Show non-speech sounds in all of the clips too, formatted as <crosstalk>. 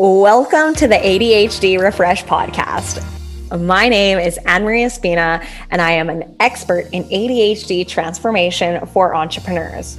Welcome to the ADHD Refresh podcast. My name is Anne Marie Espina, and I am an expert in ADHD transformation for entrepreneurs.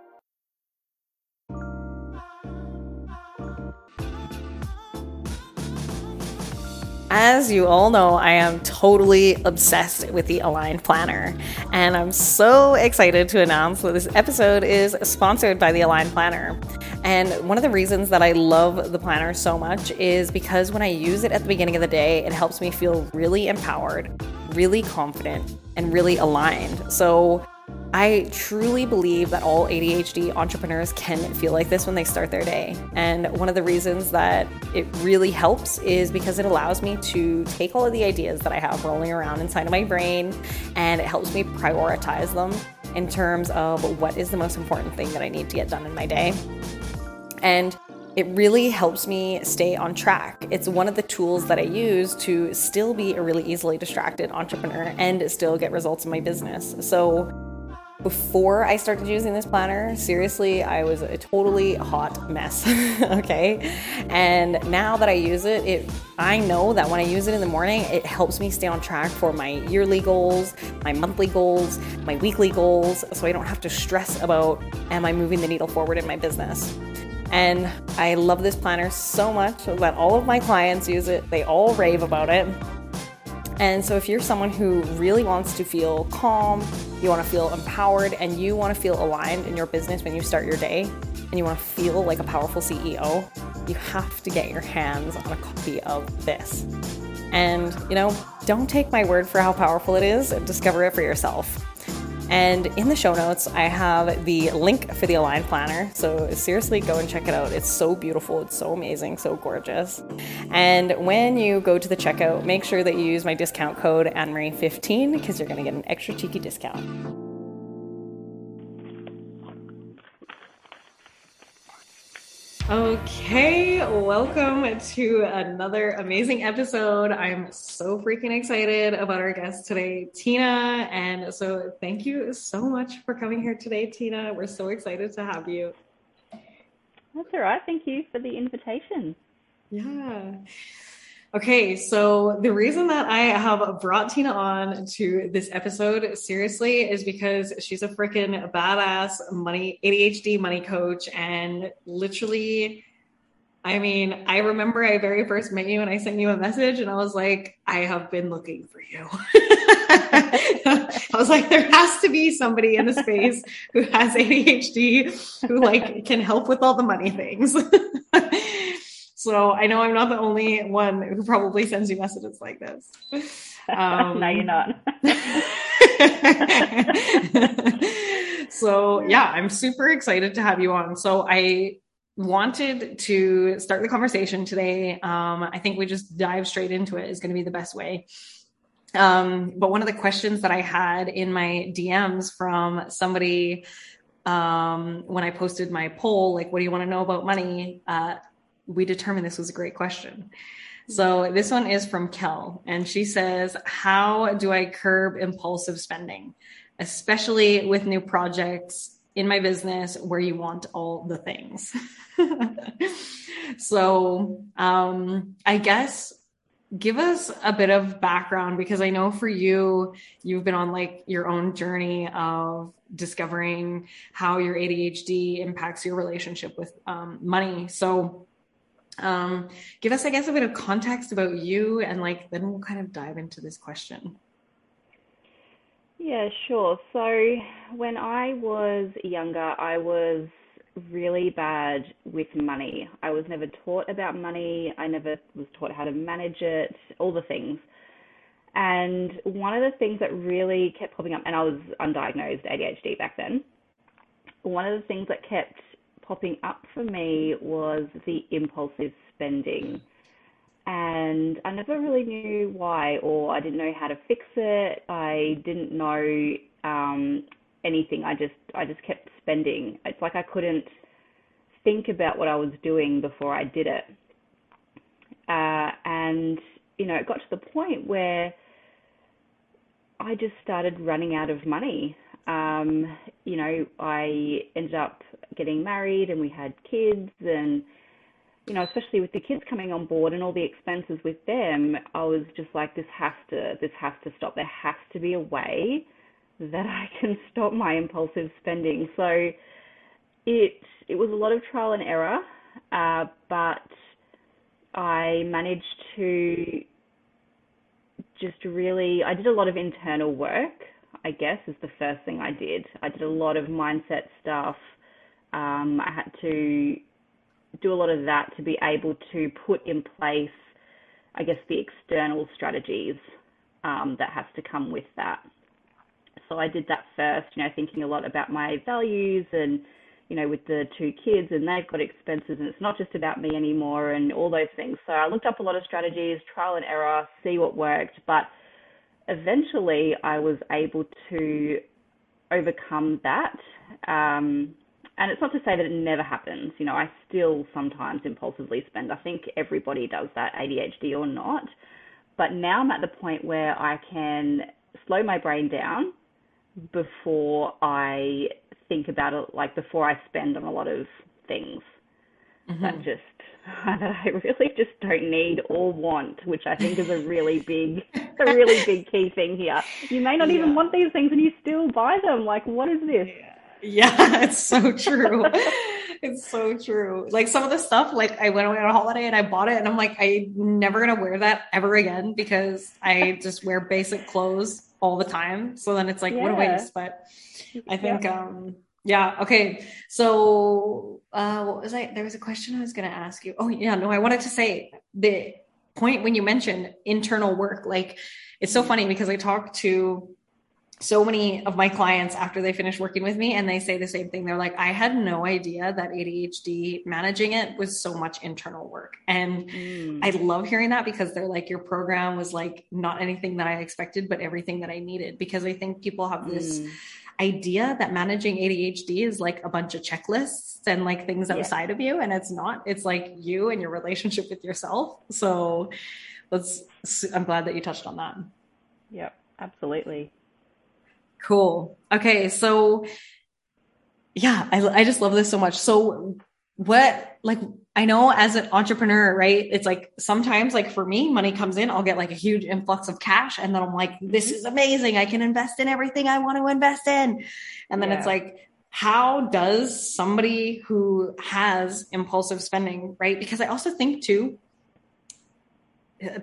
As you all know, I am totally obsessed with the Aligned Planner. And I'm so excited to announce that this episode is sponsored by the Aligned Planner. And one of the reasons that I love the planner so much is because when I use it at the beginning of the day, it helps me feel really empowered, really confident, and really aligned. So I truly believe that all ADHD entrepreneurs can feel like this when they start their day. And one of the reasons that it really helps is because it allows me to take all of the ideas that I have rolling around inside of my brain and it helps me prioritize them in terms of what is the most important thing that I need to get done in my day. And it really helps me stay on track. It's one of the tools that I use to still be a really easily distracted entrepreneur and still get results in my business. So, before I started using this planner, seriously, I was a totally hot mess. <laughs> okay. And now that I use it, it I know that when I use it in the morning, it helps me stay on track for my yearly goals, my monthly goals, my weekly goals, so I don't have to stress about am I moving the needle forward in my business. And I love this planner so much that all of my clients use it. They all rave about it. And so, if you're someone who really wants to feel calm, you want to feel empowered, and you want to feel aligned in your business when you start your day, and you want to feel like a powerful CEO, you have to get your hands on a copy of this. And, you know, don't take my word for how powerful it is, discover it for yourself. And in the show notes, I have the link for the Align Planner. So seriously, go and check it out. It's so beautiful, it's so amazing, so gorgeous. And when you go to the checkout, make sure that you use my discount code AnnMarie15 because you're going to get an extra cheeky discount. Okay, welcome to another amazing episode. I'm so freaking excited about our guest today, Tina. And so, thank you so much for coming here today, Tina. We're so excited to have you. That's all right. Thank you for the invitation. Yeah. Okay, so the reason that I have brought Tina on to this episode seriously is because she's a freaking badass money ADHD money coach and literally I mean, I remember I very first met you and I sent you a message and I was like, I have been looking for you. <laughs> I was like, there has to be somebody in the space who has ADHD who like can help with all the money things. <laughs> So I know I'm not the only one who probably sends you messages like this. Um, <laughs> no, you're not. <laughs> so yeah, I'm super excited to have you on. So I wanted to start the conversation today. Um, I think we just dive straight into it is going to be the best way. Um, but one of the questions that I had in my DMs from somebody um, when I posted my poll, like, what do you want to know about money? Uh, we determined this was a great question. So this one is from Kel, and she says, How do I curb impulsive spending, especially with new projects in my business where you want all the things. <laughs> so um, I guess give us a bit of background because I know for you, you've been on like your own journey of discovering how your ADHD impacts your relationship with um, money. So um, give us, I guess, a bit of context about you and like then we'll kind of dive into this question. Yeah, sure. So when I was younger, I was really bad with money. I was never taught about money. I never was taught how to manage it, all the things. And one of the things that really kept popping up, and I was undiagnosed ADHD back then, one of the things that kept popping up for me was the impulsive spending and I never really knew why, or I didn't know how to fix it. I didn't know um, anything. I just I just kept spending. It's like I couldn't think about what I was doing before I did it. Uh, and you know, it got to the point where I just started running out of money. Um, you know, I ended up getting married and we had kids and you know, especially with the kids coming on board and all the expenses with them, I was just like, this has to, this has to stop. There has to be a way that I can <laughs> stop my impulsive spending. So it it was a lot of trial and error, uh, but I managed to just really, I did a lot of internal work. I guess is the first thing I did. I did a lot of mindset stuff. Um, I had to do a lot of that to be able to put in place, I guess, the external strategies um, that has to come with that. So I did that first, you know, thinking a lot about my values and, you know, with the two kids and they've got expenses and it's not just about me anymore and all those things. So I looked up a lot of strategies, trial and error, see what worked, but eventually I was able to overcome that. Um, and it's not to say that it never happens. You know, I still sometimes impulsively spend. I think everybody does that, ADHD or not. But now I'm at the point where I can slow my brain down before I think about it, like before I spend on a lot of things mm-hmm. that just <laughs> I really just don't need or want, which I think is a really big, a really <laughs> big key thing here. You may not yeah. even want these things, and you still buy them. Like, what is this? Yeah. <laughs> Yeah, it's so true. it's so true. Like some of the stuff, like I went away on a holiday and I bought it, and I'm like, I'm never gonna wear that ever again because I just wear basic clothes all the time. So then it's like, yeah. what a waste. But I think, yeah. um, yeah, okay. So, uh, what was I? There was a question I was gonna ask you. Oh, yeah, no, I wanted to say the point when you mentioned internal work. Like, it's so funny because I talk to so many of my clients after they finish working with me and they say the same thing they're like i had no idea that adhd managing it was so much internal work and mm. i love hearing that because they're like your program was like not anything that i expected but everything that i needed because i think people have this mm. Idea that managing adhd is like a bunch of checklists and like things outside yeah. of you and it's not it's like you and your relationship with yourself so let's i'm glad that you touched on that yep absolutely Cool. Okay. So yeah, I, I just love this so much. So what, like, I know as an entrepreneur, right? It's like sometimes, like for me, money comes in, I'll get like a huge influx of cash. And then I'm like, this mm-hmm. is amazing. I can invest in everything I want to invest in. And then yeah. it's like, how does somebody who has impulsive spending, right? Because I also think too,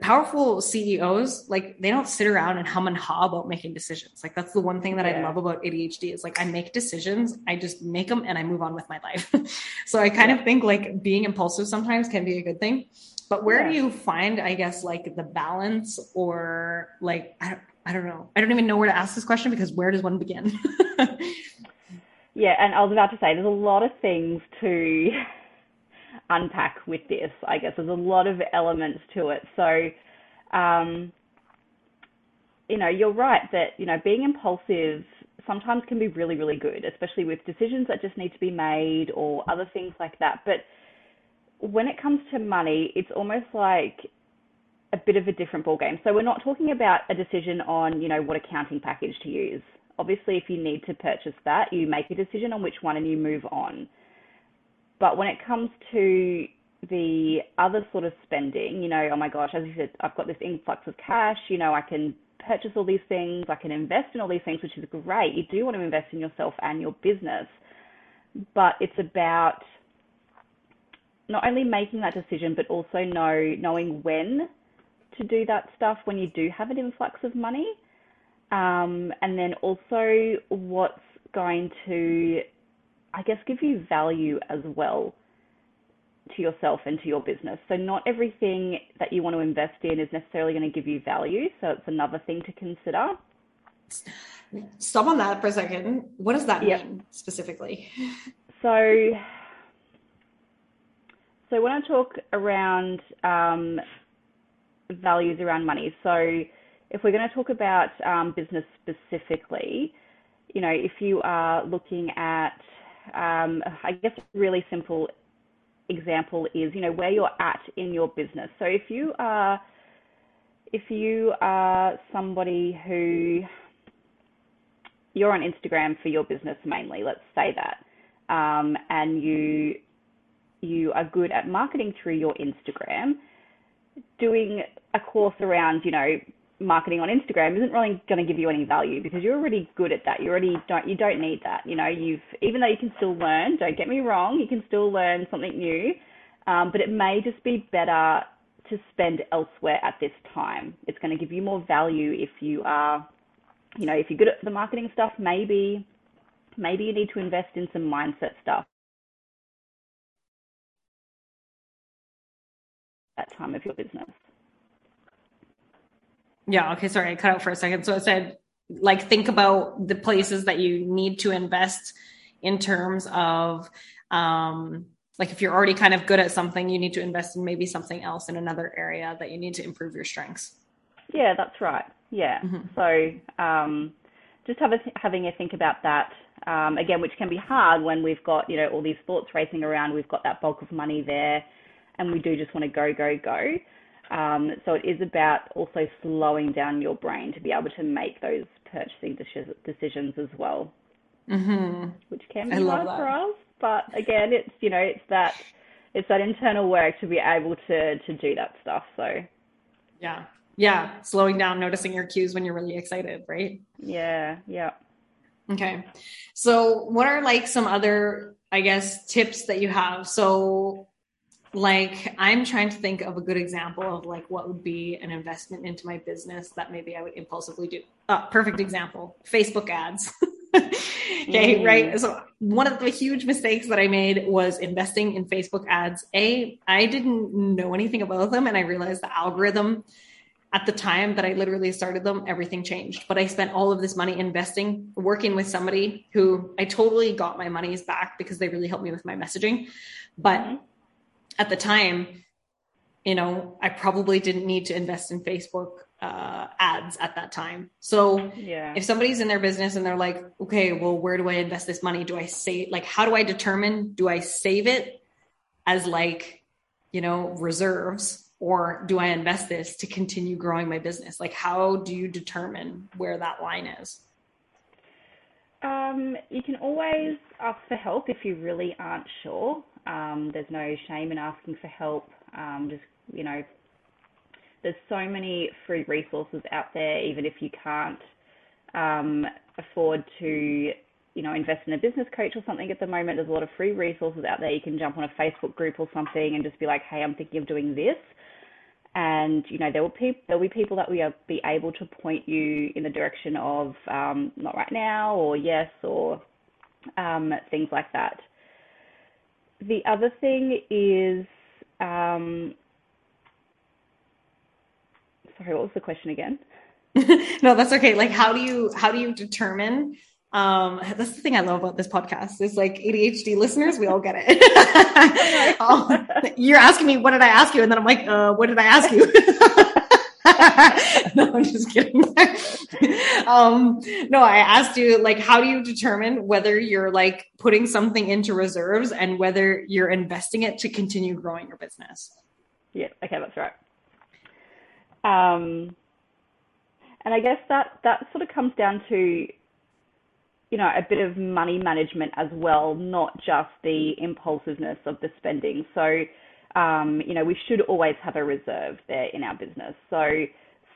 powerful CEOs, like they don't sit around and hum and haw about making decisions. Like that's the one thing that yeah. I love about ADHD is like I make decisions, I just make them and I move on with my life. <laughs> so I kind yeah. of think like being impulsive sometimes can be a good thing. But where yeah. do you find, I guess, like the balance or like, I don't, I don't know. I don't even know where to ask this question because where does one begin? <laughs> yeah. And I was about to say, there's a lot of things to unpack with this. I guess there's a lot of elements to it. So, um, you know, you're right that you know being impulsive sometimes can be really, really good, especially with decisions that just need to be made or other things like that. But when it comes to money, it's almost like a bit of a different ballgame. So we're not talking about a decision on, you know, what accounting package to use obviously, if you need to purchase that, you make a decision on which one and you move on. But when it comes to the other sort of spending, you know, oh my gosh, as you said, I've got this influx of cash, you know, I can purchase all these things, I can invest in all these things, which is great. You do want to invest in yourself and your business, but it's about not only making that decision, but also know knowing when to do that stuff when you do have an influx of money, um, and then also what's going to, I guess, give you value as well to yourself and to your business. So not everything that you want to invest in is necessarily going to give you value. So it's another thing to consider. Stop on that for a second. What does that yep. mean specifically? <laughs> So, so when I talk around um, values around money, so if we're going to talk about um, business specifically, you know, if you are looking at, um, I guess, a really simple example is, you know, where you're at in your business. So if you are if you are somebody who you're on Instagram for your business mainly, let's say that, um, and you you are good at marketing through your Instagram, doing a course around, you know, marketing on Instagram isn't really going to give you any value because you're already good at that. You already don't you don't need that. You know, you've even though you can still learn. Don't get me wrong, you can still learn something new, um, but it may just be better to spend elsewhere at this time. It's going to give you more value if you are, you know, if you're good at the marketing stuff. Maybe maybe you need to invest in some mindset stuff. That time of your business. Yeah. Okay. Sorry, I cut out for a second. So it said, like, think about the places that you need to invest in terms of, um, like, if you're already kind of good at something, you need to invest in maybe something else in another area that you need to improve your strengths. Yeah, that's right. Yeah. Mm-hmm. So, um, just have a having a think about that um, again, which can be hard when we've got you know all these thoughts racing around. We've got that bulk of money there, and we do just want to go, go, go. Um, so it is about also slowing down your brain to be able to make those purchasing decisions as well, mm-hmm. which can be hard for us. But again, it's you know it's that it's that internal work to be able to to do that stuff. So yeah, yeah, slowing down, noticing your cues when you're really excited, right? Yeah, yeah. Okay. So, what are like some other, I guess, tips that you have? So, like i'm trying to think of a good example of like what would be an investment into my business that maybe i would impulsively do. Uh, perfect example facebook ads. <laughs> Okay mm. right? So one of the huge mistakes that i made was investing in facebook ads. A i didn't know anything about them and i realized the algorithm at the time that i literally started them everything changed. But i spent all of this money investing working with somebody who i totally got my monies back because they really helped me with my messaging. But mm-hmm at the time, you know, I probably didn't need to invest in Facebook uh, ads at that time. So yeah. if somebody's in their business and they're like, okay, well, where do I invest this money? Do I save, like, how do I determine, do I save it as like, you know, reserves or do I invest this to continue growing my business? Like, how do you determine where that line is? Um, you can always ask for help if you really aren't sure. Um, there's no shame in asking for help. Um, just, you know, there's so many free resources out there, even if you can't um, afford to, you know, invest in a business coach or something at the moment. There's a lot of free resources out there. You can jump on a Facebook group or something and just be like, hey, I'm thinking of doing this. And you know there will pe- there'll be people that we will be able to point you in the direction of um, not right now or yes or um, things like that the other thing is, um, sorry, what was the question again? <laughs> no, that's okay. Like, how do you how do you determine? Um, that's the thing I love about this podcast is like ADHD listeners, we all get it. <laughs> <laughs> um, you're asking me, what did I ask you? And then I'm like, uh, what did I ask you? <laughs> no, I'm just kidding. <laughs> um, no, I asked you like, how do you determine whether you're like putting something into reserves and whether you're investing it to continue growing your business? Yeah. Okay, that's right. Um, and I guess that that sort of comes down to you know, a bit of money management as well, not just the impulsiveness of the spending. So, um, you know, we should always have a reserve there in our business. So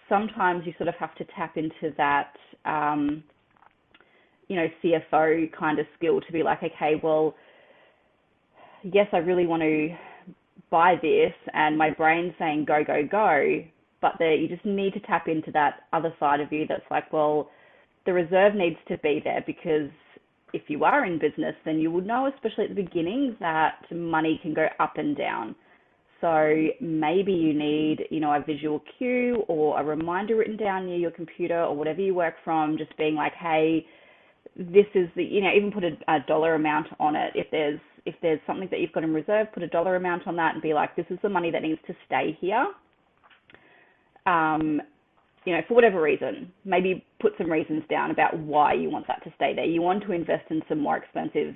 sometimes you sort of have to tap into that, um, you know, CFO kind of skill to be like, okay, well, yes, I really want to buy this, and my brain's saying go, go, go, but there, you just need to tap into that other side of you that's like, well, the reserve needs to be there because if you are in business, then you will know, especially at the beginning, that money can go up and down. So maybe you need, you know, a visual cue or a reminder written down near your computer or whatever you work from, just being like, hey, this is the, you know, even put a, a dollar amount on it. If there's if there's something that you've got in reserve, put a dollar amount on that and be like, this is the money that needs to stay here. Um, you know, for whatever reason, maybe put some reasons down about why you want that to stay there. You want to invest in some more expensive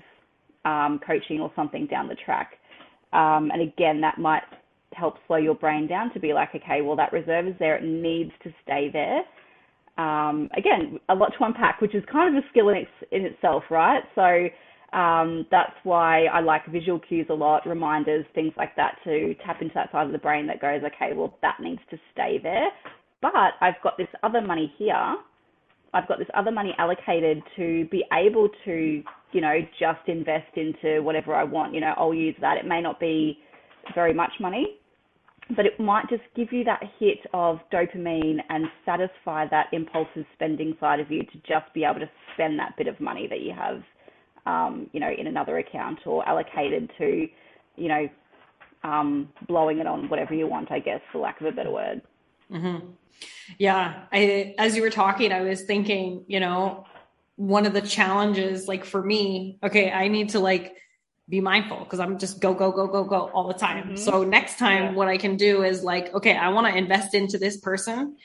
um, coaching or something down the track. Um, and again, that might help slow your brain down to be like, okay, well, that reserve is there. It needs to stay there. Um, again, a lot to unpack, which is kind of a skill in, in itself, right? So um, that's why I like visual cues a lot, reminders, things like that to tap into that side of the brain that goes, okay, well, that needs to stay there. But I've got this other money here. I've got this other money allocated to be able to, you know, just invest into whatever I want. You know, I'll use that. It may not be very much money, but it might just give you that hit of dopamine and satisfy that impulsive spending side of you to just be able to spend that bit of money that you have, um, you know, in another account or allocated to, you know, um, blowing it on whatever you want, I guess, for lack of a better word. Mm-hmm. Yeah, I as you were talking, I was thinking, you know, one of the challenges, like for me, okay, I need to like be mindful because I'm just go, go, go, go, go all the time. Mm-hmm. So next time, yeah. what I can do is like, okay, I want to invest into this person.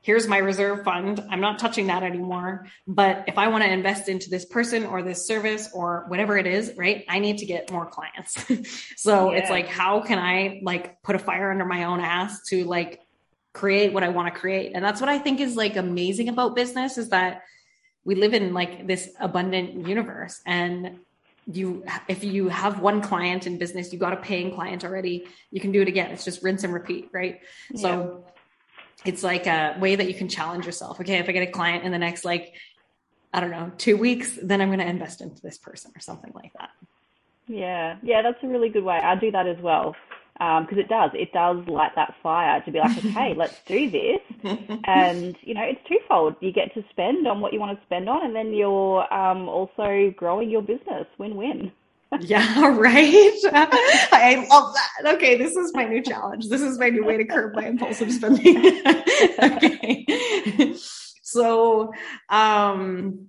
Here's my reserve fund. I'm not touching that anymore. But if I want to invest into this person or this service or whatever it is, right, I need to get more clients. <laughs> so yeah. it's like, how can I like put a fire under my own ass to like create what I want to create? And that's what I think is like amazing about business is that we live in like this abundant universe. And you if you have one client in business you got a paying client already you can do it again. It's just rinse and repeat right? Yeah. so it's like a way that you can challenge yourself. Okay if i get a client in the next like i don't know two weeks then i'm going to invest into this person or something like that. Yeah. Yeah that's a really good way. I do that as well because um, it does it does light that fire to be like <laughs> okay let's do this. And you know it's twofold. You get to spend on what you want to spend on and then you're um, also growing your business. Win-win. <laughs> Yeah <laughs> right? I love that. Okay this is my new challenge. This is my new way to curb my impulsive spending. Okay. So um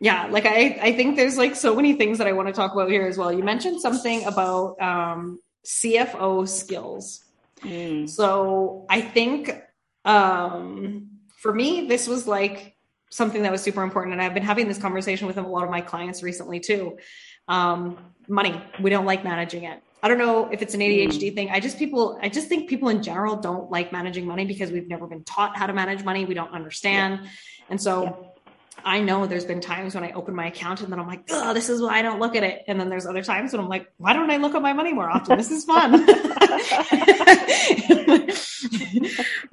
yeah like i i think there's like so many things that i want to talk about here as well. You mentioned something about um CFO skills. Mm. So I think um, for me, this was like something that was super important. And I've been having this conversation with a lot of my clients recently too. Um, money, we don't like managing it. I don't know if it's an ADHD mm. thing. I just people, I just think people in general don't like managing money because we've never been taught how to manage money. We don't understand. Yeah. And so yeah. I know there's been times when I open my account and then I'm like, oh, this is why I don't look at it. And then there's other times when I'm like, why don't I look at my money more often? This is fun.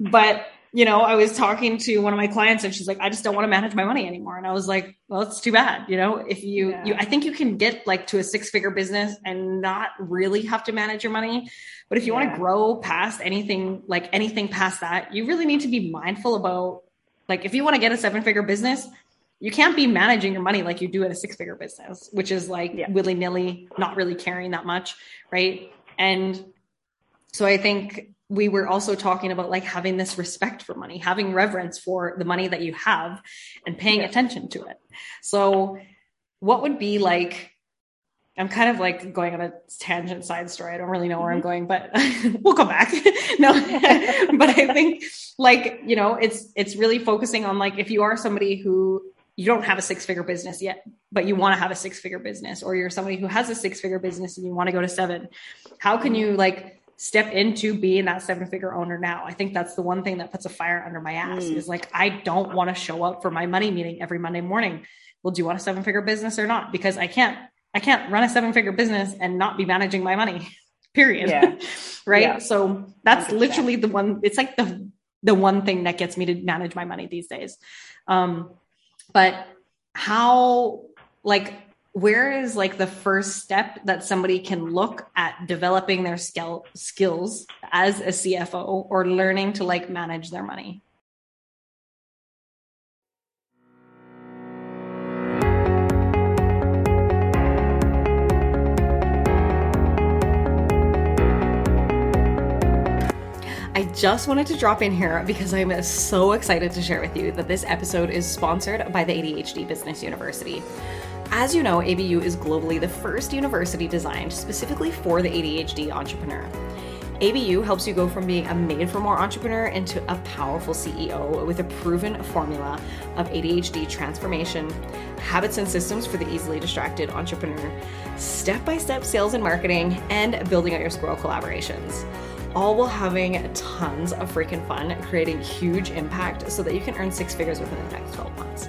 <laughs> but, you know, I was talking to one of my clients and she's like, I just don't want to manage my money anymore. And I was like, well, it's too bad. You know, if you, yeah. you, I think you can get like to a six figure business and not really have to manage your money. But if you yeah. want to grow past anything, like anything past that, you really need to be mindful about like if you want to get a seven figure business, you can't be managing your money like you do in a six figure business, which is like yeah. willy nilly, not really caring that much. Right. And so I think we were also talking about like having this respect for money, having reverence for the money that you have and paying yeah. attention to it. So, what would be like? I'm kind of like going on a tangent side story. I don't really know where mm-hmm. I'm going, but <laughs> we'll come back. <laughs> no, <laughs> but I think like, you know, it's, it's really focusing on like, if you are somebody who you don't have a six figure business yet, but you want to have a six figure business, or you're somebody who has a six figure business and you want to go to seven. How can you like step into being that seven figure owner now? I think that's the one thing that puts a fire under my ass mm. is like, I don't want to show up for my money meeting every Monday morning well, do you want a seven figure business or not? Because I can't, I can't run a seven figure business and not be managing my money, <laughs> period. Yeah. <laughs> right. Yeah. So that's 100%. literally the one, it's like the, the one thing that gets me to manage my money these days. Um, but how, like, where is like the first step that somebody can look at developing their skill skills as a CFO or learning to like manage their money? Just wanted to drop in here because I'm so excited to share with you that this episode is sponsored by the ADHD Business University. As you know, ABU is globally the first university designed specifically for the ADHD entrepreneur. ABU helps you go from being a made for more entrepreneur into a powerful CEO with a proven formula of ADHD transformation, habits and systems for the easily distracted entrepreneur, step by step sales and marketing, and building out your squirrel collaborations. All while having tons of freaking fun, creating huge impact so that you can earn six figures within the next 12 months.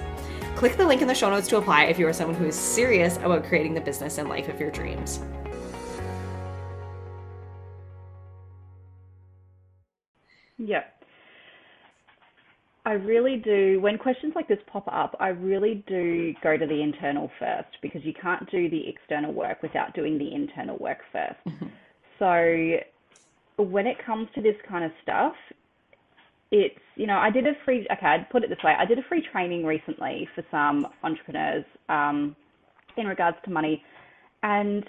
Click the link in the show notes to apply if you are someone who is serious about creating the business and life of your dreams. Yeah. I really do. When questions like this pop up, I really do go to the internal first because you can't do the external work without doing the internal work 1st mm-hmm. So when it comes to this kind of stuff, it's you know I did a free okay I'd put it this way. I did a free training recently for some entrepreneurs um, in regards to money, and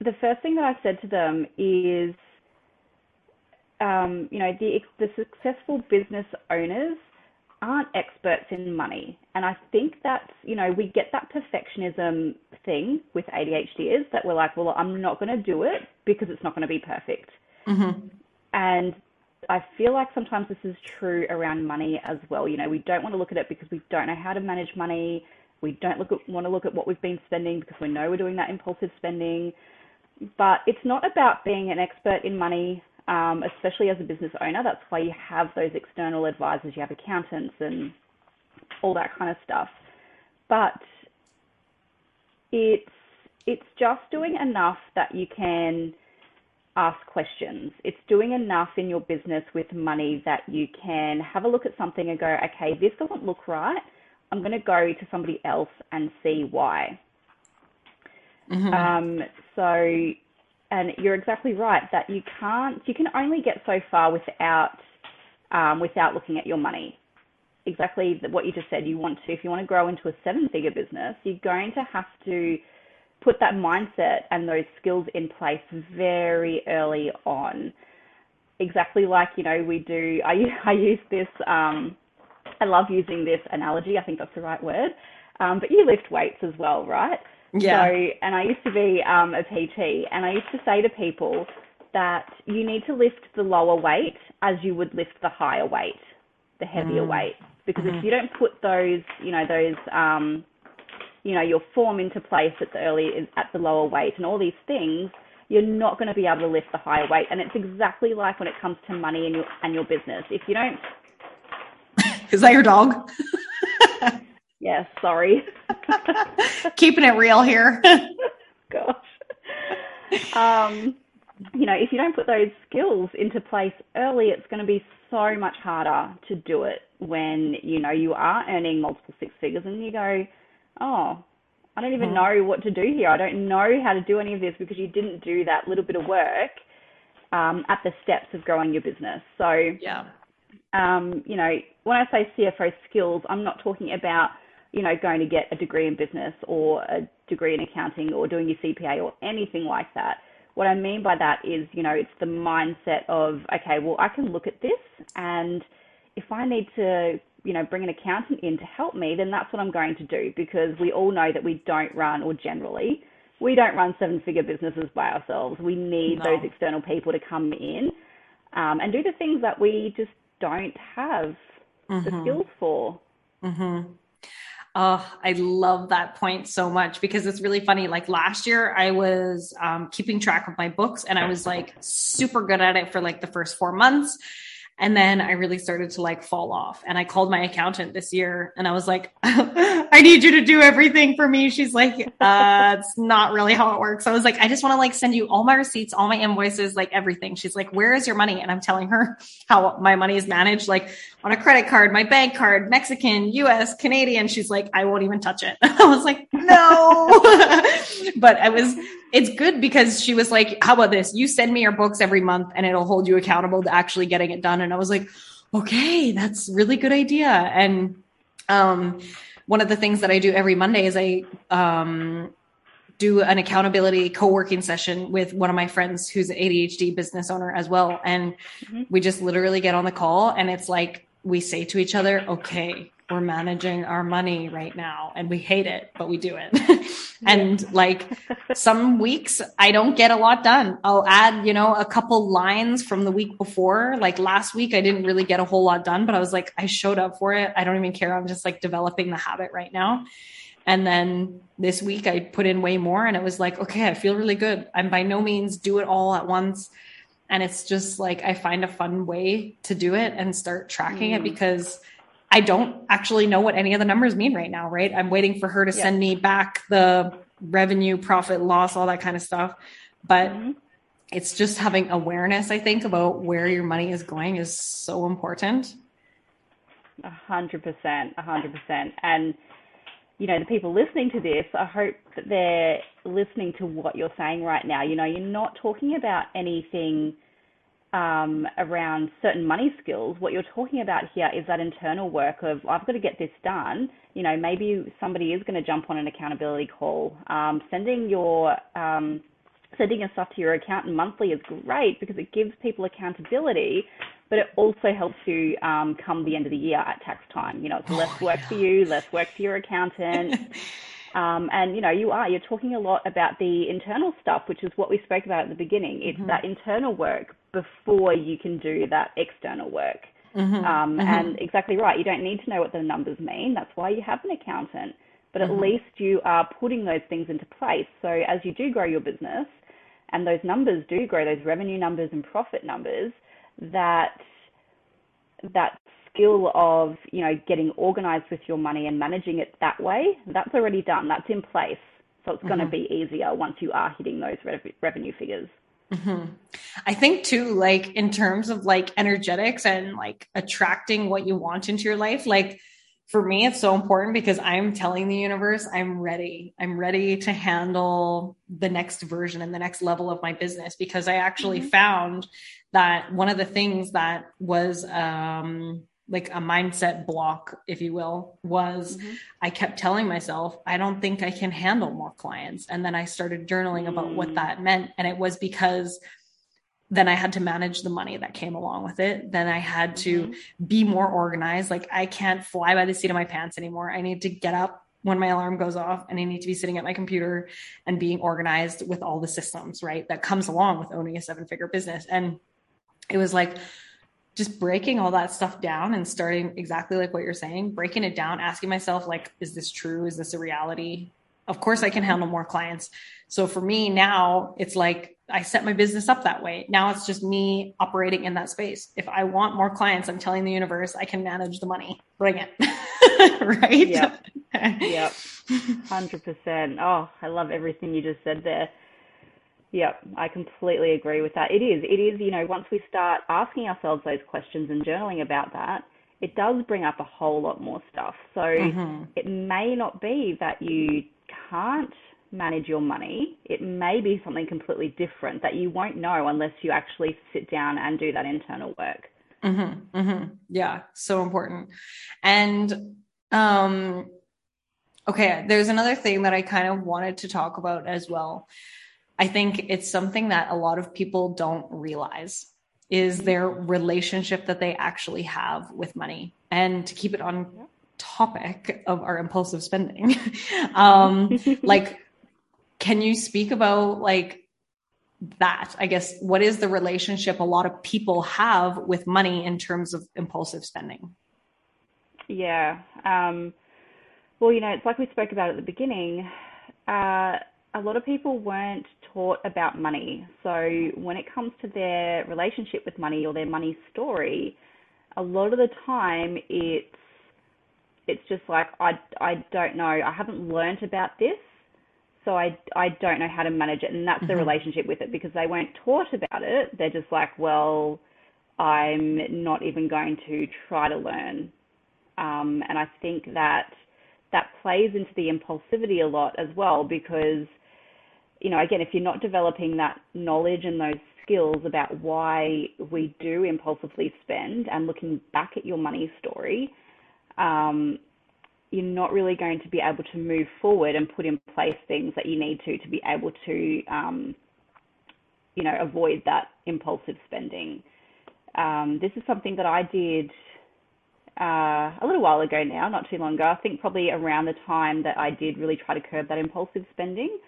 the first thing that I said to them is um, you know the the successful business owners aren't experts in money, and I think that's you know we get that perfectionism thing with ADHD is that we're like well I'm not going to do it because it's not going to be perfect. Mm-hmm. And I feel like sometimes this is true around money as well. You know, we don't want to look at it because we don't know how to manage money. We don't look at, want to look at what we've been spending because we know we're doing that impulsive spending. But it's not about being an expert in money, um, especially as a business owner. That's why you have those external advisors, you have accountants and all that kind of stuff. But it's it's just doing enough that you can ask questions. It's doing enough in your business with money that you can have a look at something and go, okay, this doesn't look right. I'm going to go to somebody else and see why. Mm-hmm. Um, so, and you're exactly right that you can't, you can only get so far without, um, without looking at your money. Exactly what you just said. You want to, if you want to grow into a seven figure business, you're going to have to put that mindset and those skills in place very early on. Exactly like, you know, we do, I, <laughs> I use this, um, I love using this analogy, I think that's the right word, um, but you lift weights as well, right? Yeah. So, and I used to be um, a PT, and I used to say to people that you need to lift the lower weight as you would lift the higher weight, the heavier mm. weight, because mm-hmm. if you don't put those, you know, those um, you know, your form into place at the early at the lower weight and all these things, you're not going to be able to lift the higher weight. And it's exactly like when it comes to money and your and your business. If you don't, <laughs> is that your dog? <laughs> yes, sorry. <laughs> Keeping it real here. Gosh. Um, you know, if you don't put those skills into place early, it's going to be so much harder to do it when you know you are earning multiple six figures and you go oh, I don't even know what to do here. I don't know how to do any of this because you didn't do that little bit of work um, at the steps of growing your business. So, yeah. Um, you know, when I say CFO skills, I'm not talking about, you know, going to get a degree in business or a degree in accounting or doing your CPA or anything like that. What I mean by that is, you know, it's the mindset of, okay, well, I can look at this and if I need to you know, bring an accountant in to help me, then that's what I'm going to do because we all know that we don't run, or generally, we don't run seven figure businesses by ourselves. We need no. those external people to come in um, and do the things that we just don't have mm-hmm. the skills for. Mm-hmm. Oh, I love that point so much because it's really funny. Like last year, I was um, keeping track of my books and I was like super good at it for like the first four months. And then I really started to like fall off. And I called my accountant this year and I was like, <laughs> I need you to do everything for me. She's like, uh, it's not really how it works. I was like, I just want to like send you all my receipts, all my invoices, like everything. She's like, where is your money? And I'm telling her how my money is managed, like on a credit card, my bank card, Mexican, US, Canadian. She's like, I won't even touch it. <laughs> I was like, no, <laughs> but I was, it's good because she was like, how about this? You send me your books every month and it'll hold you accountable to actually getting it done. And I was like, okay, that's really good idea. And, um, one of the things that I do every Monday is I, um, do an accountability co-working session with one of my friends who's an ADHD business owner as well. And mm-hmm. we just literally get on the call and it's like, we say to each other, okay, we're managing our money right now and we hate it, but we do it. <laughs> and like some weeks I don't get a lot done. I'll add, you know, a couple lines from the week before. Like last week, I didn't really get a whole lot done, but I was like, I showed up for it. I don't even care. I'm just like developing the habit right now. And then this week I put in way more and it was like, okay, I feel really good. I'm by no means do it all at once. And it's just like I find a fun way to do it and start tracking mm. it because I don't actually know what any of the numbers mean right now, right? I'm waiting for her to yeah. send me back the revenue, profit, loss, all that kind of stuff. But mm-hmm. it's just having awareness, I think, about where your money is going is so important. A hundred percent, a hundred percent. And you know, the people listening to this, I hope that they're listening to what you're saying right now. You know, you're not talking about anything um, around certain money skills, what you're talking about here is that internal work of I've got to get this done. You know, maybe somebody is going to jump on an accountability call. Um, sending your um, sending your stuff to your accountant monthly is great because it gives people accountability, but it also helps you um, come the end of the year at tax time. You know, it's less oh, work yeah. for you, less work for your accountant. <laughs> Um, and you know, you are you're talking a lot about the internal stuff, which is what we spoke about at the beginning. It's mm-hmm. that internal work before you can do that external work. Mm-hmm. Um, mm-hmm. And exactly right, you don't need to know what the numbers mean. That's why you have an accountant. But at mm-hmm. least you are putting those things into place. So as you do grow your business, and those numbers do grow, those revenue numbers and profit numbers, that that skill of you know getting organized with your money and managing it that way that's already done that's in place so it's mm-hmm. going to be easier once you are hitting those rev- revenue figures mm-hmm. i think too like in terms of like energetics and like attracting what you want into your life like for me it's so important because i'm telling the universe i'm ready i'm ready to handle the next version and the next level of my business because i actually mm-hmm. found that one of the things that was um like a mindset block, if you will, was mm-hmm. I kept telling myself, I don't think I can handle more clients. And then I started journaling about mm. what that meant. And it was because then I had to manage the money that came along with it. Then I had to mm-hmm. be more organized. Like I can't fly by the seat of my pants anymore. I need to get up when my alarm goes off and I need to be sitting at my computer and being organized with all the systems, right? That comes along with owning a seven figure business. And it was like, just breaking all that stuff down and starting exactly like what you're saying, breaking it down, asking myself, like, is this true? Is this a reality? Of course, I can handle more clients. So for me now, it's like I set my business up that way. Now it's just me operating in that space. If I want more clients, I'm telling the universe I can manage the money. Bring <laughs> it. right? Yep. <laughs> yep. 100%. Oh, I love everything you just said there. Yep, I completely agree with that. It is. It is, you know, once we start asking ourselves those questions and journaling about that, it does bring up a whole lot more stuff. So mm-hmm. it may not be that you can't manage your money. It may be something completely different that you won't know unless you actually sit down and do that internal work. Mm-hmm, mm-hmm. Yeah, so important. And um, okay, there's another thing that I kind of wanted to talk about as well. I think it's something that a lot of people don't realize is their relationship that they actually have with money. And to keep it on topic of our impulsive spending, <laughs> um, <laughs> like, can you speak about like that? I guess what is the relationship a lot of people have with money in terms of impulsive spending? Yeah. Um, well, you know, it's like we spoke about at the beginning. Uh, a lot of people weren't taught about money. So when it comes to their relationship with money or their money story, a lot of the time it's it's just like I, I don't know i haven't learnt about this so I, I don't know how to manage it and that's mm-hmm. the relationship with it because they weren't taught about it they're just like well i'm not even going to try to learn um, and i think that that plays into the impulsivity a lot as well because you know again if you're not developing that knowledge and those skills about why we do impulsively spend and looking back at your money story, um, you're not really going to be able to move forward and put in place things that you need to to be able to, um, you know, avoid that impulsive spending. Um, this is something that I did uh, a little while ago now, not too long ago. I think probably around the time that I did really try to curb that impulsive spending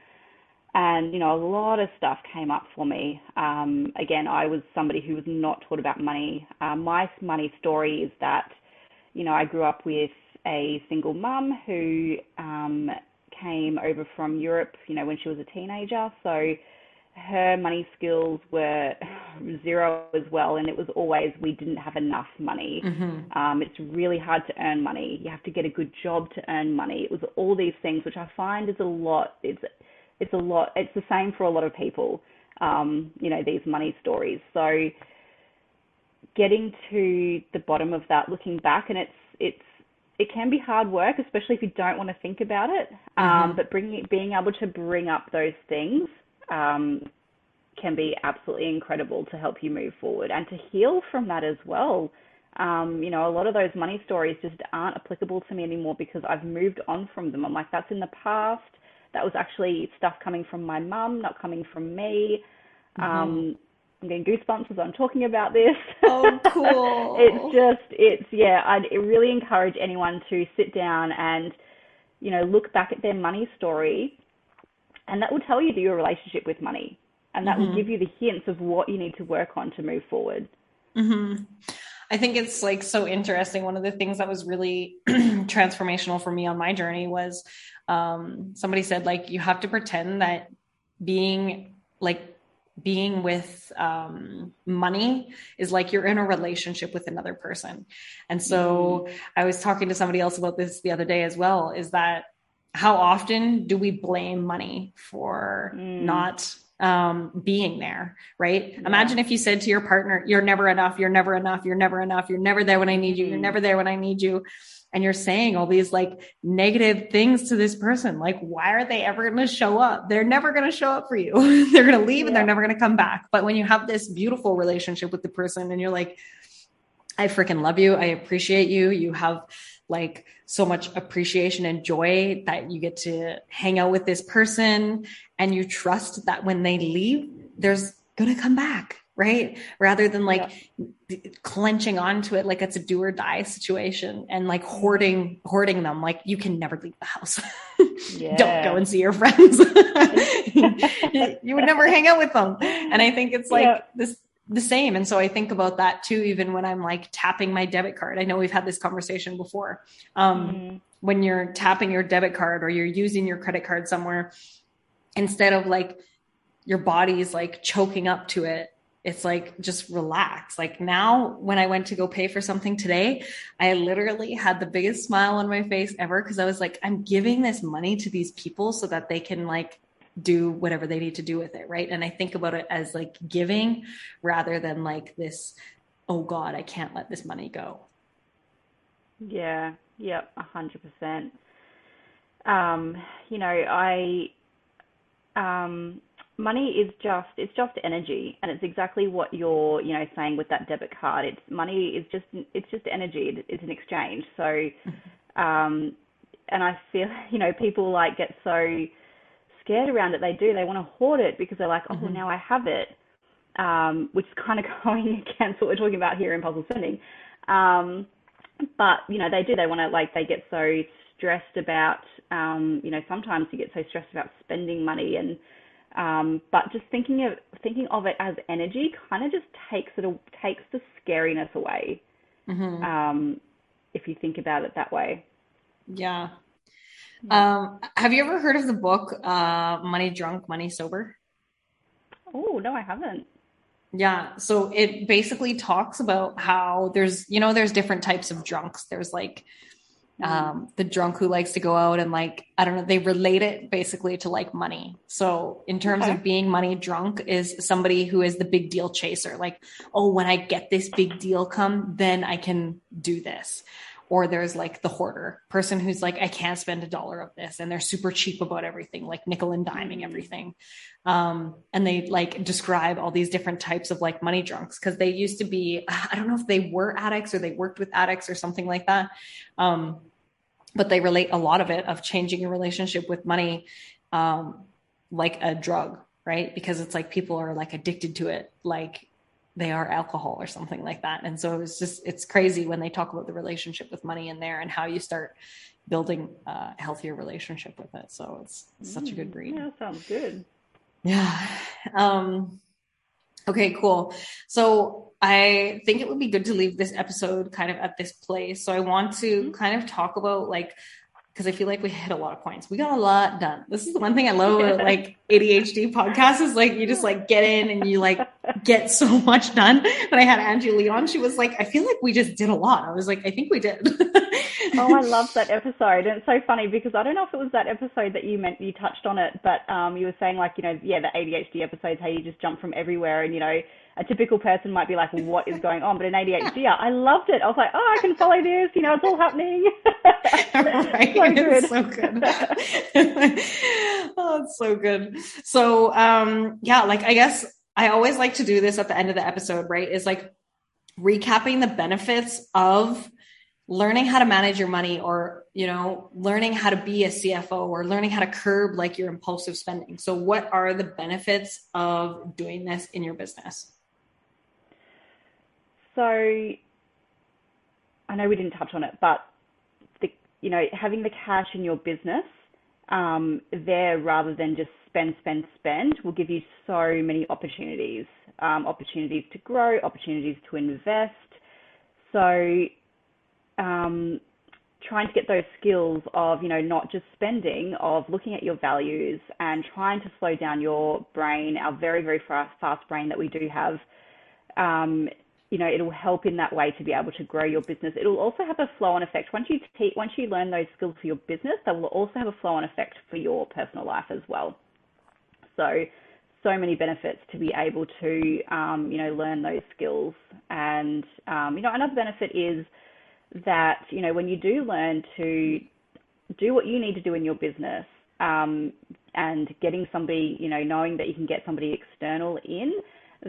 and you know a lot of stuff came up for me. Um, again i was somebody who was not taught about money. Uh, my money story is that you know i grew up with a single mum who um, came over from europe you know when she was a teenager. So her money skills were <laughs> zero as well and it was always we didn't have enough money. Mm-hmm. um, it's really hard to earn money. You have to get a good job to earn money. It was all these things which i find is a lot. It's it's a lot. It's the same for a lot of people. Um, you know, these money stories. So getting to the bottom of that, looking back, and it's it's it can be hard work, especially if you don't want to think about it. Um, mm-hmm. But bringing being able to bring up those things um, can be absolutely incredible to help you move forward and to heal from that as well. Um, you know, a lot of those money stories just aren't applicable to me anymore because I've moved on from them. I'm like, that's in the past that was actually stuff coming from my mum, not coming from me. Mm-hmm. Um, I'm getting goosebumps as I'm talking about this. Oh, <laughs> cool. it's just, it's, yeah, I'd really encourage anyone to sit down and, you know, look back at their money story, and that will tell you your relationship with money. And that mm-hmm. will give you the hints of what you need to work on to move forward. Mm-hmm. I think it's like so interesting. One of the things that was really <clears throat> transformational for me on my journey was um, somebody said like you have to pretend that being like being with um, money is like you're in a relationship with another person. And so mm. I was talking to somebody else about this the other day as well. Is that how often do we blame money for mm. not um, being there, right? Yeah. Imagine if you said to your partner, You're never enough, you're never enough, you're never enough, you're never there when I need you, you're mm. never there when I need you. And you're saying all these like negative things to this person. Like, why are they ever going to show up? They're never going to show up for you. <laughs> they're going to leave yeah. and they're never going to come back. But when you have this beautiful relationship with the person and you're like, I freaking love you. I appreciate you. You have like so much appreciation and joy that you get to hang out with this person and you trust that when they leave, there's going to come back right? Rather than like yeah. clenching onto it like it's a do or die situation and like hoarding hoarding them like you can never leave the house. <laughs> yeah. Don't go and see your friends. <laughs> <laughs> you would never hang out with them. And I think it's like yeah. this the same. And so I think about that too, even when I'm like tapping my debit card. I know we've had this conversation before. Um, mm-hmm. When you're tapping your debit card or you're using your credit card somewhere, instead of like your body's like choking up to it, it's like just relax. Like now, when I went to go pay for something today, I literally had the biggest smile on my face ever because I was like, I'm giving this money to these people so that they can like do whatever they need to do with it. Right. And I think about it as like giving rather than like this, oh God, I can't let this money go. Yeah. Yep. A hundred percent. Um, you know, I, um, money is just it's just energy and it's exactly what you're you know saying with that debit card it's money is just it's just energy it's an exchange so mm-hmm. um and i feel <laughs> you know people like get so scared around it they do they want to hoard it because they're like oh mm-hmm. now i have it um which is kind of <laughs> going against what we're talking about here impulsive spending um but you know they do they want to like they get so stressed about um you know sometimes you get so stressed about spending money and um, but just thinking of thinking of it as energy kind of just takes it takes the scariness away. Mm-hmm. Um, if you think about it that way. Yeah. Um, have you ever heard of the book uh, Money Drunk, Money Sober? Oh, no, I haven't. Yeah. So it basically talks about how there's, you know, there's different types of drunks. There's like mm. um, the drunk who likes to go out and like, I don't know, they relate it basically to like money. So in terms okay. of being money drunk is somebody who is the big deal chaser. Like, oh, when I get this big deal come, then I can do this or there's like the hoarder person who's like i can't spend a dollar of this and they're super cheap about everything like nickel and diming everything. Um, and they like describe all these different types of like money drunks because they used to be <sighs> i don't know if they were addicts or they worked with addicts or something like that. Um, but they relate a lot of it of changing your relationship with money um, like a drug right? Because it's like people are like addicted to it like they are alcohol or something like that. And so it's just, it's crazy when they talk about the relationship with money in there and how you start building a healthier relationship with it. So it's, it's such a good read. Yeah, sounds good. Yeah. Um, okay, cool. So I think it would be good to leave this episode kind of at this place. So I want to mm-hmm. kind of talk about like because I feel like we hit a lot of points. We got a lot done. This is the one thing I love about like ADHD podcasts is like you just like get in and you like get so <laughs> much done. When I had Angie Lee on, she was like, I feel like we just did a lot. I was like, I think we did. <laughs> oh, I love that episode. And it's so funny because I don't know if it was that episode that you meant you touched on it, but um, you were saying like, you know, yeah, the ADHD episodes, how you just jump from everywhere and, you know, a typical person might be like, <laughs> what is going on? But in ADHD, I loved it. I was like, oh, I can follow this. You know, it's all happening. <laughs> right. so <laughs> good. It's so good. oh, it's so good. So, um, yeah, like I guess I always like to do this at the end of the episode, right? Is like recapping the benefits of learning how to manage your money or you know learning how to be a cfo or learning how to curb like your impulsive spending so what are the benefits of doing this in your business so I know we didn't touch on it, but the, you know, having the cash in your business um, there rather than just spend, spend, spend will give you so many opportunities, um, opportunities to grow, opportunities to invest. So um, trying to get those skills of, you know, not just spending, of looking at your values and trying to slow down your brain, our very, very fast, fast brain that we do have, um, you know, it'll help in that way to be able to grow your business. It'll also have a flow on effect. Once you te- once you learn those skills for your business, they will also have a flow on effect for your personal life as well. So, so many benefits to be able to, um, you know, learn those skills. And, um, you know, another benefit is that, you know, when you do learn to do what you need to do in your business, um, and getting somebody, you know, knowing that you can get somebody external in,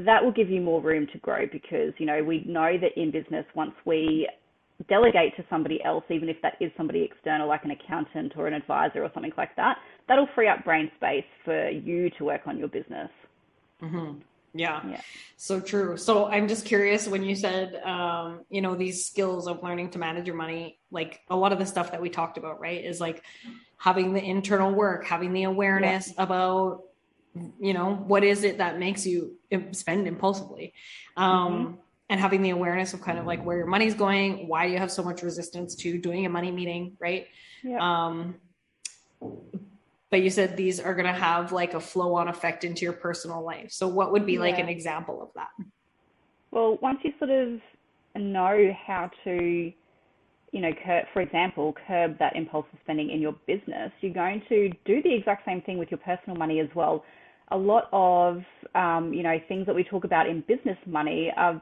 that will give you more room to grow because, you know, we know that in business, once we delegate to somebody else, even if that is somebody external, like an accountant or an advisor or something like that, that'll free up brain space for you to work on your business. Mm-hmm. Yeah. yeah. So true. So I'm just curious when you said, um, you know, these skills of learning to manage your money, like a lot of the stuff that we talked about, right, is like having the internal work, having the awareness yeah. about you know what is it that makes you spend impulsively um, mm-hmm. and having the awareness of kind of like where your money's going why you have so much resistance to doing a money meeting right yeah. um, but you said these are going to have like a flow on effect into your personal life so what would be yeah. like an example of that well once you sort of know how to you know, curb, for example, curb that impulsive spending in your business, you're going to do the exact same thing with your personal money as well a lot of um, you know things that we talk about in business money are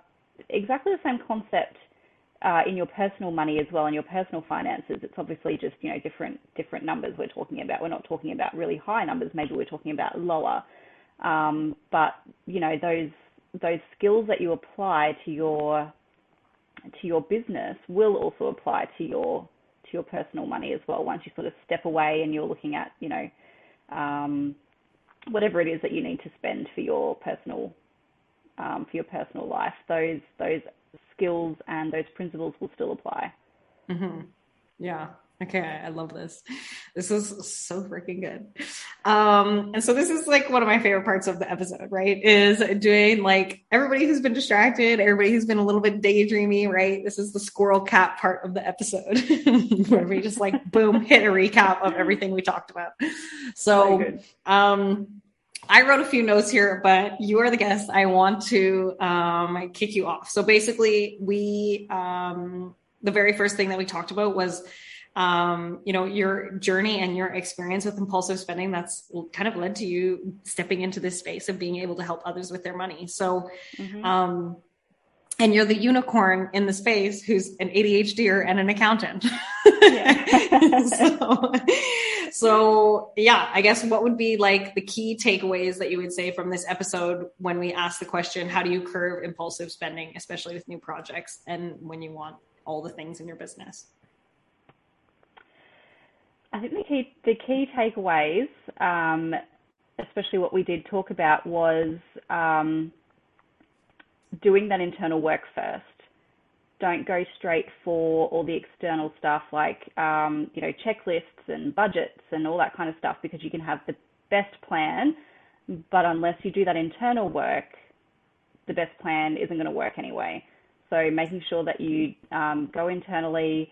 exactly the same concept uh, in your personal money as well, in your personal finances. It's obviously just you know different different numbers we're talking about. We're not talking about really high numbers. Maybe we're talking about lower. Um, but you know those those skills that you apply to your to your business will also apply to your to your personal money as well. Once you sort of step away and you're looking at you know um, whatever it is that you need to spend for your personal um, for your personal life, those those skills and those principles will still apply. Mm-hmm. Yeah. Okay, I love this. This is so freaking good. Um, and so this is like one of my favorite parts of the episode, right? Is doing like everybody who's been distracted, everybody who's been a little bit daydreamy, right? This is the squirrel cap part of the episode <laughs> where we just like boom hit a recap of everything we talked about. So um I wrote a few notes here, but you are the guest. I want to um, kick you off. So basically, we um, the very first thing that we talked about was um, you know your journey and your experience with impulsive spending. That's kind of led to you stepping into this space of being able to help others with their money. So. Mm-hmm. Um, and you're the unicorn in the space who's an ADHDer and an accountant. <laughs> so, so, yeah, I guess what would be like the key takeaways that you would say from this episode when we ask the question, how do you curb impulsive spending, especially with new projects and when you want all the things in your business? I think the key the key takeaways, um, especially what we did talk about, was um, doing that internal work first. Don't go straight for all the external stuff like um, you know checklists and budgets and all that kind of stuff because you can have the best plan, but unless you do that internal work, the best plan isn't going to work anyway. So making sure that you um, go internally,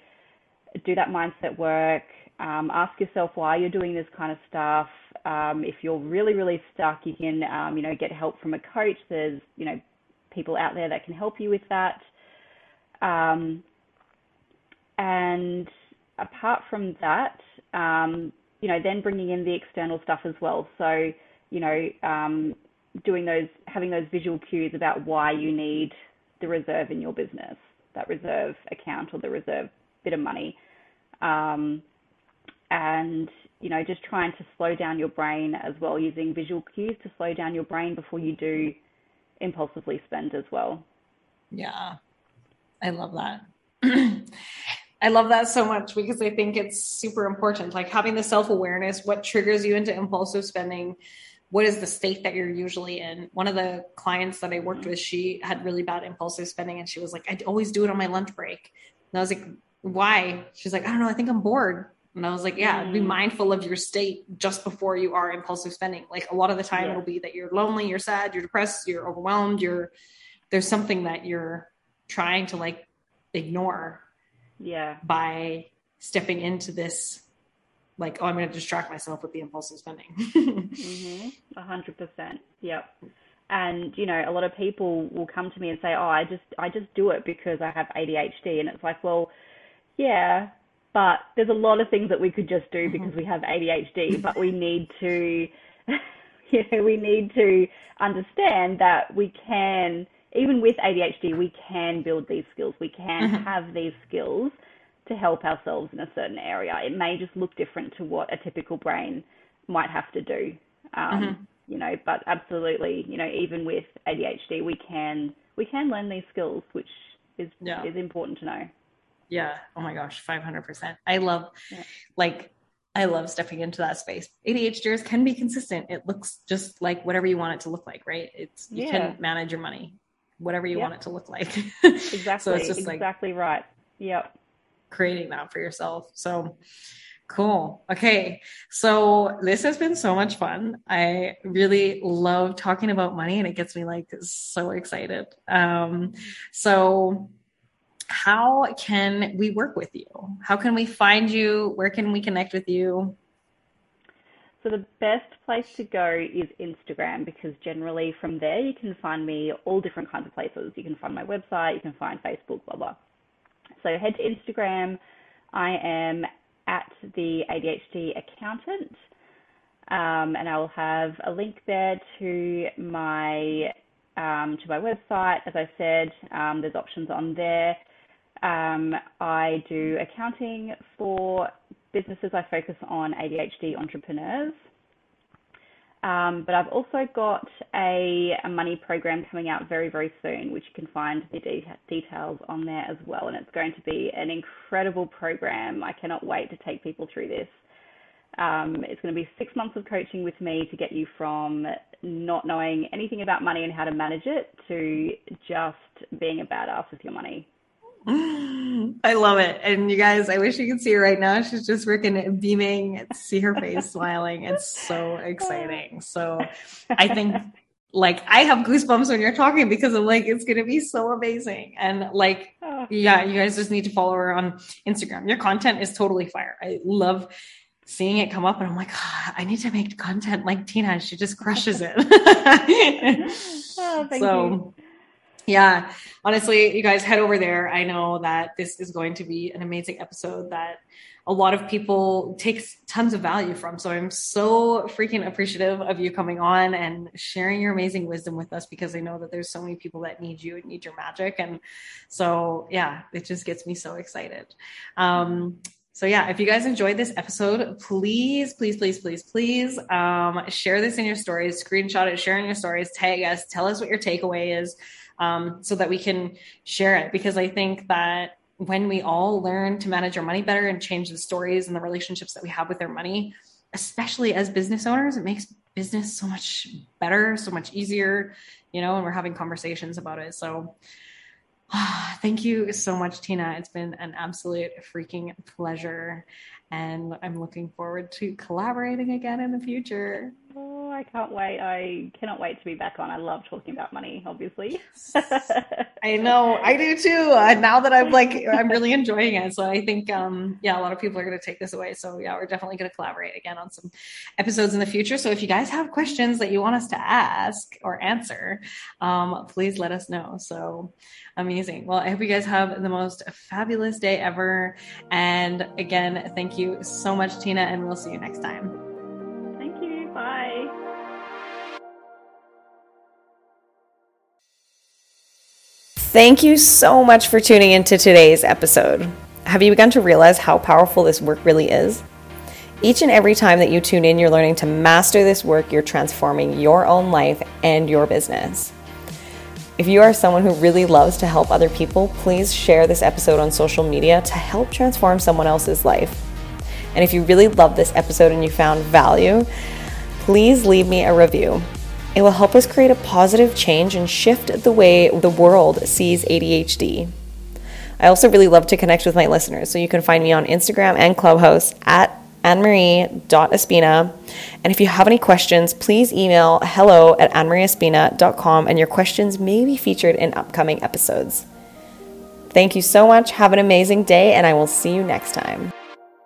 do that mindset work, um, ask yourself why you're doing this kind of stuff. Um, if you're really, really stuck, you can, um, you know, get help from a coach. There's, you know, people out there that can help you with that. Um, and apart from that, um, you know, then bringing in the external stuff as well. So, you know, um, doing those, having those visual cues about why you need the reserve in your business, that reserve account or the reserve bit of money. Um, and, you know, just trying to slow down your brain as well, using visual cues to slow down your brain before you do impulsively spend as well. Yeah, I love that. <clears throat> I love that so much because I think it's super important. Like having the self awareness, what triggers you into impulsive spending, what is the state that you're usually in? One of the clients that I worked mm-hmm. with, she had really bad impulsive spending and she was like, I always do it on my lunch break. And I was like, why? She's like, I don't know, I think I'm bored. And I was like, yeah, mm. be mindful of your state just before you are impulsive spending. Like a lot of the time yeah. it'll be that you're lonely, you're sad, you're depressed, you're overwhelmed, you're there's something that you're trying to like ignore. Yeah. By stepping into this like, oh, I'm going to distract myself with the impulsive spending. <laughs> mm-hmm. A hundred percent. Yep. And you know, a lot of people will come to me and say, "Oh, I just, I just do it because I have ADHD," and it's like, well, yeah, but there's a lot of things that we could just do mm-hmm. because we have ADHD, but we need to, <laughs> you know, we need to understand that we can, even with ADHD, we can build these skills. We can mm-hmm. have these skills to help ourselves in a certain area. It may just look different to what a typical brain might have to do. Um, mm-hmm. You know, but absolutely, you know, even with ADHD, we can we can learn these skills, which is yeah. is important to know. Yeah. Oh my gosh, 500%. I love, yeah. like, I love stepping into that space. ADHDers can be consistent. It looks just like whatever you want it to look like, right? It's you yeah. can manage your money, whatever you yep. want it to look like. exactly. <laughs> so it's just like exactly right. Yep. Creating that for yourself. So cool. Okay. So this has been so much fun. I really love talking about money and it gets me like so excited. Um, so how can we work with you? How can we find you? Where can we connect with you? So the best place to go is Instagram because generally from there you can find me all different kinds of places. You can find my website, you can find Facebook, blah blah. So head to Instagram. I am at the ADHD accountant, um, and I will have a link there to my um, to my website. As I said, um, there's options on there. Um, I do accounting for businesses. I focus on ADHD entrepreneurs. Um, but I've also got a, a, money program coming out very, very soon, which you can find the de- details on there as well. And it's going to be an incredible program. I cannot wait to take people through this. Um, it's going to be six months of coaching with me to get you from not knowing anything about money and how to manage it to just being a badass with your money. <gasps> I love it. And you guys, I wish you could see her right now. She's just freaking beaming, see her face smiling. It's so exciting. So I think like I have goosebumps when you're talking because I'm like, it's gonna be so amazing. And like, oh. yeah, you guys just need to follow her on Instagram. Your content is totally fire. I love seeing it come up and I'm like, oh, I need to make content like Tina. She just crushes it. <laughs> oh, so you. Yeah, honestly, you guys head over there. I know that this is going to be an amazing episode that a lot of people take tons of value from. So I'm so freaking appreciative of you coming on and sharing your amazing wisdom with us because I know that there's so many people that need you and need your magic. And so, yeah, it just gets me so excited. Um, so yeah, if you guys enjoyed this episode, please, please, please, please, please um, share this in your stories, screenshot it, share in your stories, tag us, tell us what your takeaway is, um, so that we can share it. Because I think that when we all learn to manage our money better and change the stories and the relationships that we have with our money, especially as business owners, it makes business so much better, so much easier, you know, and we're having conversations about it. So <sighs> thank you so much, Tina. It's been an absolute freaking pleasure. And I'm looking forward to collaborating again in the future. I can't wait. I cannot wait to be back on. I love talking about money, obviously. <laughs> I know. I do too. Uh, now that I'm like, I'm really enjoying it. So I think, um, yeah, a lot of people are going to take this away. So yeah, we're definitely going to collaborate again on some episodes in the future. So if you guys have questions that you want us to ask or answer, um, please let us know. So amazing. Well, I hope you guys have the most fabulous day ever. And again, thank you so much, Tina, and we'll see you next time. Thank you so much for tuning into today's episode. Have you begun to realize how powerful this work really is? Each and every time that you tune in, you're learning to master this work, you're transforming your own life and your business. If you are someone who really loves to help other people, please share this episode on social media to help transform someone else's life. And if you really love this episode and you found value, please leave me a review. It will help us create a positive change and shift the way the world sees ADHD. I also really love to connect with my listeners, so you can find me on Instagram and Clubhouse at annemarie.espina. And if you have any questions, please email hello at annemarieespina.com and your questions may be featured in upcoming episodes. Thank you so much. Have an amazing day, and I will see you next time.